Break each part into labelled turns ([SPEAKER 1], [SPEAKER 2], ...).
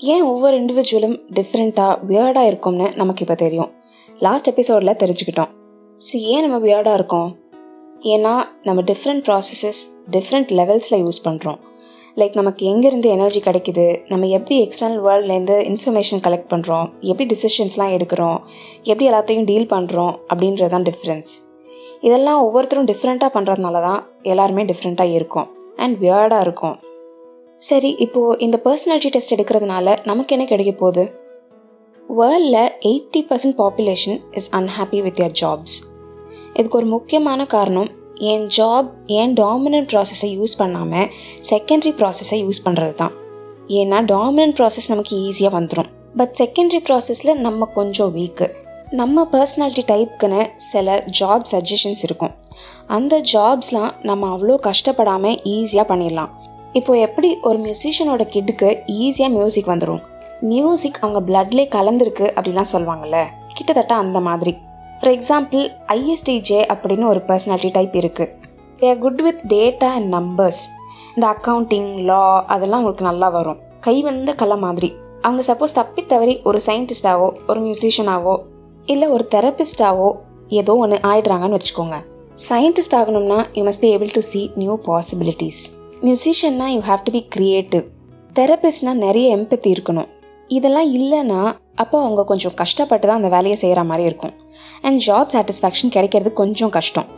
[SPEAKER 1] ஏன் ஒவ்வொரு இண்டிவிஜுவலும் டிஃப்ரெண்ட்டாக வியர்டாக இருக்கும்னு நமக்கு இப்போ தெரியும்? லாஸ்ட் எபிசோடில் தெரிஞ்சுக்கிட்டோம். ஸோ ஏன் நம்ம வியர்டாக இருக்கோம்? ஏன்னா நம்ம டிஃப்ரெண்ட் ப்ராசஸஸ் டிஃப்ரெண்ட் லெவல்ஸில் யூஸ் பண்ணுறோம் லைக் நமக்கு எங்கேருந்து எனர்ஜி கிடைக்குது? நம்ம எப்படி எக்ஸ்டர்னல் வேர்ல்ட்லேருந்து இன்ஃபர்மேஷன் கலெக்ட் பண்ணுறோம் எப்படி டிசிஷன்ஸ்லாம் எடுக்கிறோம்? எப்படி எல்லாத்தையும் டீல் பண்ணுறோம் அப்படின்றது தான் டிஃப்ரென்ஸ் இதெல்லாம் ஒவ்வொருத்தரும் டிஃப்ரெண்ட்டாக பண்ணுறதுனால தான் எல்லாருமே டிஃப்ரெண்ட்டாக இருக்கும். அண்ட் வியர்டாக இருக்கும். சரி இப்போது இந்த பர்சனாலிட்டி டெஸ்ட் எடுக்கிறதுனால நமக்கு என்ன கிடைக்க போகுது? வேர்ல்டில் eighty percent population is unhappy with your jobs இதுக்கு ஒரு முக்கியமான காரணம் என் ஜாப் ஏன் டாமினன்ட் ப்ராசஸை யூஸ் பண்ணாமல் செகண்டரி ப்ராசஸை யூஸ் பண்ணுறது தான் ஏன்னா டாமினன்ட் ப்ராசஸ் நமக்கு ஈஸியாக வந்துடும் பட் செகண்டரி ப்ராசஸில் நம்ம கொஞ்சம் வீக்கு நம்ம பர்சனாலிட்டி டைப்புக்குன்னு சில ஜாப் சஜஷன்ஸ் இருக்கும். அந்த ஜாப்ஸ்லாம் நம்ம அவ்வளோ கஷ்டப்படாமல் ஈஸியாக பண்ணிடலாம். இப்போ எப்படி ஒரு மியூசிஷியனோட கிட்டுக்கு ஈஸியாக மியூசிக் வந்துடும் மியூசிக் அவங்க பிளட்லேயே கலந்துருக்கு அப்படிலாம் சொல்லுவாங்கள்ல கிட்டத்தட்ட அந்த மாதிரி. ஃபார் எக்ஸாம்பிள் ஐஎஸ்டிஜே அப்படின்னு ஒரு பர்சனாலிட்டி டைப் இருக்குது they are good with data and numbers இந்த அக்கௌண்டிங் லா அதெல்லாம் அவங்களுக்கு நல்லா வரும். கை வந்த கலை மாதிரி. அவங்க சப்போஸ் தப்பி தவறி ஒரு சயின்டிஸ்டாவோ ஒரு மியூசிஷியனாவோ இல்லை ஒரு தெரபிஸ்டாவோ ஏதோ ஒன்று ஆயிடுறாங்கன்னு வச்சுக்கோங்க. சயின்டிஸ்ட் ஆகணும்னா you must be able to see new possibilities மியூசிஷியன்னா you have to be creative தெரபிஸ்ட்னா நிறைய எம்பத்தி இருக்கணும். இதெல்லாம் இல்லைன்னா அப்போ அவங்க கொஞ்சம் கஷ்டப்பட்டு தான் அந்த வேலையை செய்கிற மாதிரி இருக்கும். அண்ட் ஜாப் சாட்டிஸ்ஃபேக்ஷன் கிடைக்கிறது கொஞ்சம் கஷ்டம்.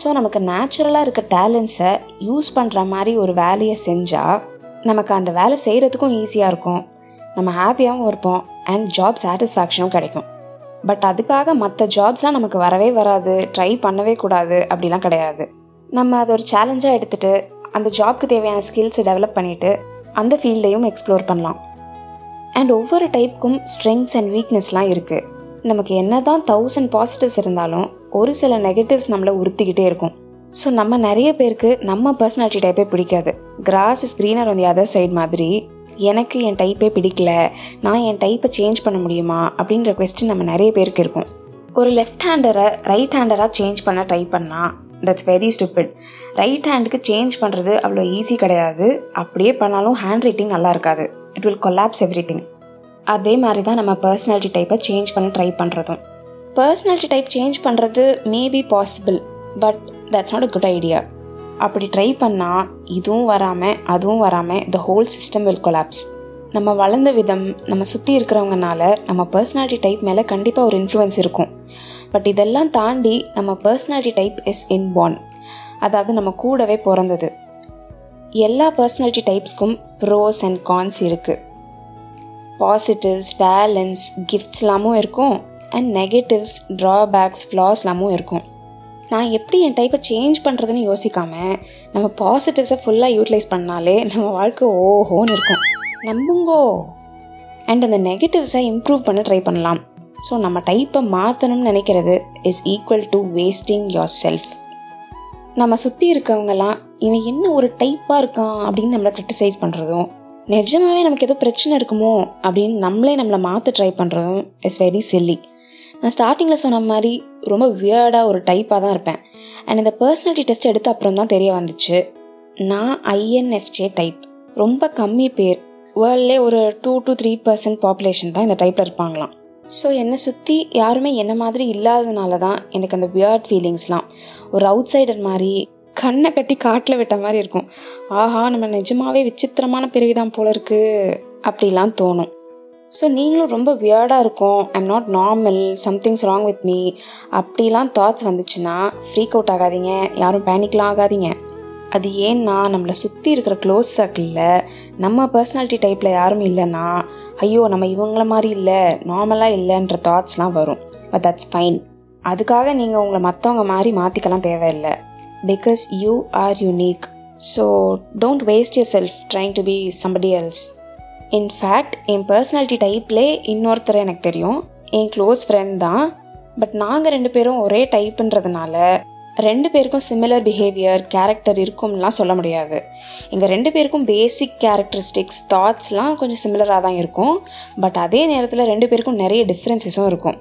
[SPEAKER 1] ஸோ நமக்கு நேச்சுரலாக இருக்க டேலண்ட்ஸை யூஸ் பண்ணுற மாதிரி ஒரு வேலையை செஞ்சால் நமக்கு அந்த வேலை செய்கிறதுக்கும் ஈஸியாக இருக்கும். நம்ம ஹாப்பியாகவும் இருப்போம் அண்ட் ஜாப் சாட்டிஸ்ஃபேக்ஷனும் கிடைக்கும். பட் அதுக்காக மற்ற ஜாப்ஸ்லாம் நமக்கு வரவே வராது ட்ரை பண்ணவே கூடாது அப்படிலாம் கிடையாது. நம்ம அதை ஒரு சேலஞ்சாக எடுத்துகிட்டு அந்த ஜாப்க்கு தேவையான ஸ்கில்ஸை டெவலப் பண்ணிவிட்டு அந்த ஃபீல்டையும் எக்ஸ்ப்ளோர் பண்ணலாம். அண்ட் ஒவ்வொரு டைப்புக்கும் ஸ்ட்ரெங்க்ஸ் அண்ட் வீக்னஸ்லாம் இருக்குது நமக்கு என்ன தான் தௌசண்ட் பாசிட்டிவ்ஸ் இருந்தாலும் ஒரு சில நெகட்டிவ்ஸ் நம்மளை உறுத்திக்கிட்டே இருக்கும். ஸோ நம்ம நிறைய பேருக்கு நம்ம பர்சனாலிட்டி டைப்பே பிடிக்காது. Grass is greener other side மாதிரி எனக்கு என் டைப்பே பிடிக்கல நான் என் டைப்பை சேஞ்ச் பண்ண முடியுமா? அப்படின்ற கொஸ்டின் நம்ம நிறைய பேருக்கு இருக்கும். ஒரு லெஃப்ட் ஹேண்டரை ரைட் ஹேண்டராக சேஞ்ச் பண்ண ட்ரை பண்ணால் தட்ஸ் வெரி ஸ்டூப்பிட் ரைட் ஹேண்டுக்கு சேஞ்ச் பண்ணுறது அவ்வளோ ஈஸி கிடையாது. அப்படியே பண்ணாலும் ஹேண்ட் ரைட்டிங் நல்லா இருக்காது. It will collapse everything அதே மாதிரி தான் நம்ம பர்சனாலிட்டி டைப்பை சேஞ்ச் பண்ண ட்ரை பண்ணுறதும் பர்சனாலிட்டி டைப் சேஞ்ச் பண்ணுறது maybe possible but that's not a good idea அப்படி ட்ரை பண்ணால் இதுவும் வராமல் அதுவும் வராமல் the whole system will collapse நம்ம வளர்ந்த விதம் நம்ம சுற்றி இருக்கிறவங்கனால நம்ம பர்சனாலிட்டி டைப் மேலே கண்டிப்பாக ஒரு இன்ஃப்ளூயன்ஸ் இருக்கும். பட் இதெல்லாம் தாண்டி நம்ம பர்சனாலிட்டி டைப் இஸ் இன்பார்ன் அதாவது நம்ம கூடவே பிறந்தது. எல்லா பர்சனாலிட்டி டைப்ஸ்க்கும் ப்ரோஸ் அண்ட் கான்ஸ் இருக்குது பாசிட்டிவ்ஸ் டேலண்ட்ஸ் கிஃப்ட்ஸ்லாமும் இருக்கும். அண்ட் நெகட்டிவ்ஸ் ட்ராபேக்ஸ் ஃப்ளாஸ்லாமும் இருக்கும். நான் எப்படி என் டைப்பை சேஞ்ச் பண்ணுறதுன்னு யோசிக்காமல் நம்ம பாசிட்டிவ்ஸை ஃபுல்லாக யூட்டிலைஸ் பண்ணாலே நம்ம வாழ்க்கை ஓஹோன்னு இருக்கும். நம்புங்கோ. அண்ட் அந்த நெகட்டிவ்ஸை இம்ப்ரூவ் பண்ண ட்ரை பண்ணலாம். ஸோ நம்ம டைப்பை மாற்றணும்னு நினைக்கிறது is equal to wasting yourself நம்ம சுற்றி இருக்கவங்கலாம் இவன் என்ன ஒரு டைப்பாக இருக்கான் அப்படின்னு நம்மளை கிரிட்டிசைஸ் பண்ணுறதும் நிஜமாவே நமக்கு ஏதோ பிரச்சனை இருக்குமோ அப்படின்னு நம்மளே நம்மளை மாற்ற ட்ரை பண்ணுறதும் இஸ் வெரி சில்லி நான் ஸ்டார்டிங்கில் சொன்ன மாதிரி ரொம்ப வியர்டாக ஒரு டைப்பாக தான் இருப்பேன். அண்ட் இந்த பர்சனாலிட்டி டெஸ்ட் எடுத்த அப்புறம் தான் தெரிய வந்துச்சு. நான் ஐஎன்எஃப்ஜே டைப் ரொம்ப கம்மி பேர் வேர்ல்ட்லே ஒரு two to three percent population தான் இந்த டைப்பில் இருப்பாங்களாம். ஸோ என்னை சுற்றி யாருமே என்ன மாதிரி இல்லாததுனால தான் எனக்கு அந்த வியர்ட் ஃபீலிங்ஸ்லாம் ஒரு அவுட் சைடர் மாதிரி கண்ணை கட்டி காட்டில் விட்ட மாதிரி இருக்கும். ஆஹா நம்ம நிஜமாவே விசித்திரமான பிறவிதான் போல இருக்குது அப்படிலாம் தோணும். ஸோ நீங்களும் ரொம்ப வியர்டாக இருக்கும். I'm not normal something's wrong with me அப்படிலாம் தாட்ஸ் வந்துச்சுன்னா ஃப்ரீக் அவுட் ஆகாதீங்க. யாரும் பேனிக்லாம் ஆகாதீங்க. அது ஏன்னா நம்மளை சுற்றி இருக்கிற க்ளோஸ் சர்க்கிளில் நம்ம பர்சனாலிட்டி டைப்பில் யாரும் இல்லைன்னா ஐயோ நம்ம இவங்கள மாதிரி இல்லை நார்மலாக இல்லைன்ற தாட்ஸ்லாம் வரும். பட் தட்ஸ் ஃபைன் அதுக்காக நீங்கள் உங்களை மற்றவங்க மாதிரி மாற்றிக்கலாம் தேவையில்லை. Because you are unique so don't waste yourself trying to be somebody else in fact N personality டைப்லே இன்னொருத்தர் எனக்கு தெரியும். என் க்ளோஸ் ஃப்ரெண்ட் தான். பட் நாங்கள் ரெண்டு பேரும் ஒரே டைப்புன்றதுனால ரெண்டு பேருக்கும் சிமிலர் பிஹேவியர் கேரக்டர் இருக்கும்லாம் சொல்ல முடியாது. எங்கள் ரெண்டு பேருக்கும் பேசிக் கேரக்டரிஸ்டிக்ஸ் தாட்ஸ்லாம் கொஞ்சம் சிமிலராக தான் இருக்கும். பட் அதே நேரத்தில் ரெண்டு பேருக்கும் நிறைய டிஃப்ரென்சஸும் இருக்கும்.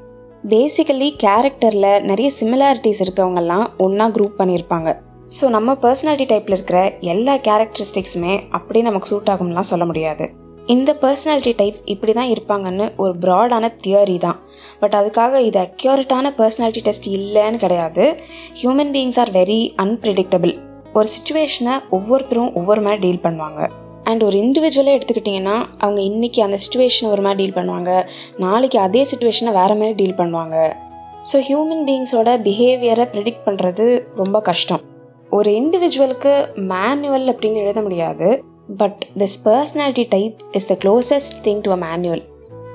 [SPEAKER 1] பேசிக்கலி கேரக்டரில் நிறைய சிமிலாரிட்டிஸ் இருக்கிறவங்கெல்லாம் ஒன்றா குரூப் பண்ணியிருப்பாங்க. ஸோ நம்ம பர்சனாலிட்டி டைப்பில் இருக்கிற எல்லா கேரக்டரிஸ்டிக்ஸுமே அப்படியே நமக்கு சூட் ஆகும்லாம் சொல்ல முடியாது. இந்த பர்சனாலிட்டி டைப் இப்படி தான் இருப்பாங்கன்னு ஒரு ப்ராடான தியரி தான். பட் அதுக்காக இது அக்யூரட்டான பர்சனாலிட்டி டெஸ்ட் இல்லைன்னு கிடையாது. Human beings are very unpredictable ஒரு சுச்சுவேஷனை ஒவ்வொருத்தரும் ஒவ்வொரு மாதிரி டீல் பண்ணுவாங்க. அண்ட் ஒரு இண்டிவிஜுவலாக எடுத்துக்கிட்டிங்கன்னா அவங்க இன்றைக்கி அந்த சுச்சுவேஷனை ஒரு மாதிரி டீல் பண்ணுவாங்க. நாளைக்கு அதே சுச்சுவேஷனை வேறு மாதிரி டீல் பண்ணுவாங்க. ஸோ ஹியூமன் பீயிங்ஸோட பிஹேவியரை ப்ரிடிக்ட் பண்ணுறது ரொம்ப கஷ்டம். ஒரு இண்டிவிஜுவலுக்கு மேனுவல் அப்படின்னு எழுத முடியாது. But this personality type is the closest thing to a manual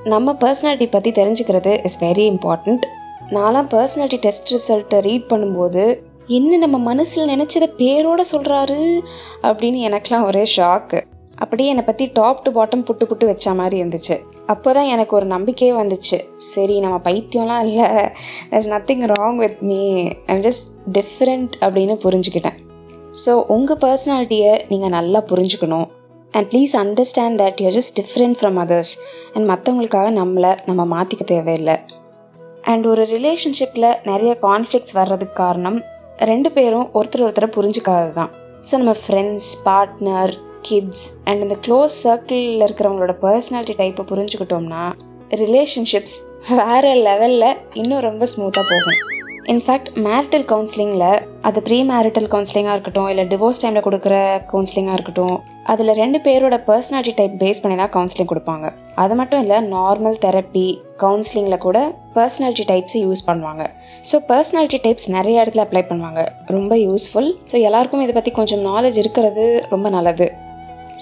[SPEAKER 1] நம்ம பர்சனாலிட்டி பற்றி தெரிஞ்சுக்கிறது இஸ் வெரி இம்பார்ட்டண்ட் நான்லாம் பர்சனாலிட்டி டெஸ்ட் ரிசல்ட்டை ரீட் பண்ணும்போது என்ன நம்ம மனசில் நினச்சதை பேரோட சொல்கிறாரு அப்படின்னு எனக்கெலாம் ஒரே ஷாக்கு அப்படியே என்னை பற்றி டாப் டு பாட்டம் புட்டு புட்டு வச்ச மாதிரி இருந்துச்சு. அப்போ தான் எனக்கு ஒரு நம்பிக்கையே வந்துச்சு. சரி நம்ம பைத்தியம்லாம் இல்லை. There's nothing wrong with me I'm just different அப்படின்னு புரிஞ்சுக்கிட்டேன். ஸோ உங்கள் பர்சனாலிட்டியை நீங்கள் நல்லா புரிஞ்சுக்கணும். And please understand that you just different from others and மற்றவங்களுக்காக நம்மளை நம்ம மாற்றிக்க தேவையில்லை. அண்ட் ஒரு ரிலேஷன்ஷிப்பில் நிறைய கான்ஃப்ளிக்ஸ் வர்றதுக்கு காரணம் ரெண்டு பேரும் ஒருத்தர் ஒருத்தரை புரிஞ்சுக்காதது தான். ஸோ நம்ம ஃப்ரெண்ட்ஸ் பார்ட்னர் கிட்ஸ் அண்ட் இந்த க்ளோஸ் சர்க்கிளில் இருக்கிறவங்களோட பர்சனாலிட்டி டைப்பை புரிஞ்சுக்கிட்டோம்னா ரிலேஷன்ஷிப்ஸ் வேறு லெவலில் இன்னும் ரொம்ப ஸ்மூத்தாக போகும். இன்ஃபேக்ட் மேரிட்டல் கவுன்சிலிங்கில் அது ப்ரீ மேரிட்டல் கவுன்சிலிங்காக இருக்கட்டும் இல்லை டிவோர்ஸ் டைமில் கொடுக்குற கவுன்சிலிங்காக இருக்கட்டும் அதில் ரெண்டு பேரோட பர்சனாலிட்டி டைப் பேஸ் பண்ணி தான் கவுன்சிலிங் கொடுப்பாங்க. அது மட்டும் இல்லை நார்மல் தெரப்பி கவுன்சிலிங்கில் கூட பர்சனாலிட்டி டைப்ஸை யூஸ் பண்ணுவாங்க. ஸோ பர்சனாலிட்டி டைப்ஸ் நிறைய இடத்துல அப்ளை பண்ணுவாங்க. ரொம்ப யூஸ்ஃபுல் ஸோ எல்லாருக்கும் இதை பற்றி கொஞ்சம் நாலேஜ் இருக்கிறது ரொம்ப நல்லது.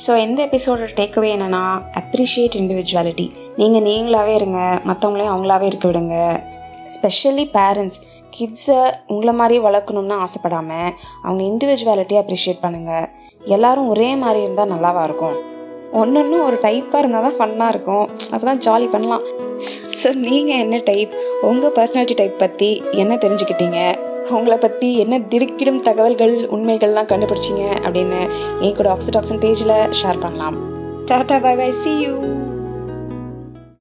[SPEAKER 1] ஸோ எந்த எபிசோடோட டேக்அவே என்னென்னா அப்ரிஷியேட் இண்டிவிஜுவாலிட்டி நீங்கள் நீங்களாகவே இருங்க மற்றவங்களையும் அவங்களாவே இருக்க விடுங்க. ஸ்பெஷலி பேரண்ட்ஸ் கிட்ஸை உங்களை மாதிரி வளர்க்கணும்னு ஆசைப்படாமல் அவங்க இண்டிவிஜுவாலிட்டியை அப்ரிஷியேட் பண்ணுங்கள் எல்லாரும் ஒரே மாதிரி இருந்தால் நல்லாவா இருக்கும்? ஒன்று ஒன்று ஒரு டைப்பாக இருந்தால் தான் ஃபன்னாக இருக்கும். அப்போ தான் ஜாலி பண்ணலாம். ஸோ நீங்கள் என்ன டைப் உங்கள் பர்சனாலிட்டி டைப் பற்றி என்ன தெரிஞ்சுக்கிட்டீங்க? உங்களை பற்றி என்ன திடுக்கிடும் தகவல்கள் உண்மைகள்லாம் கண்டுபிடிச்சிங்க அப்படின்னு என் கூட ஆக்சிடாக்சன் பேஜில் ஷேர் பண்ணலாம். Tata bye bye see you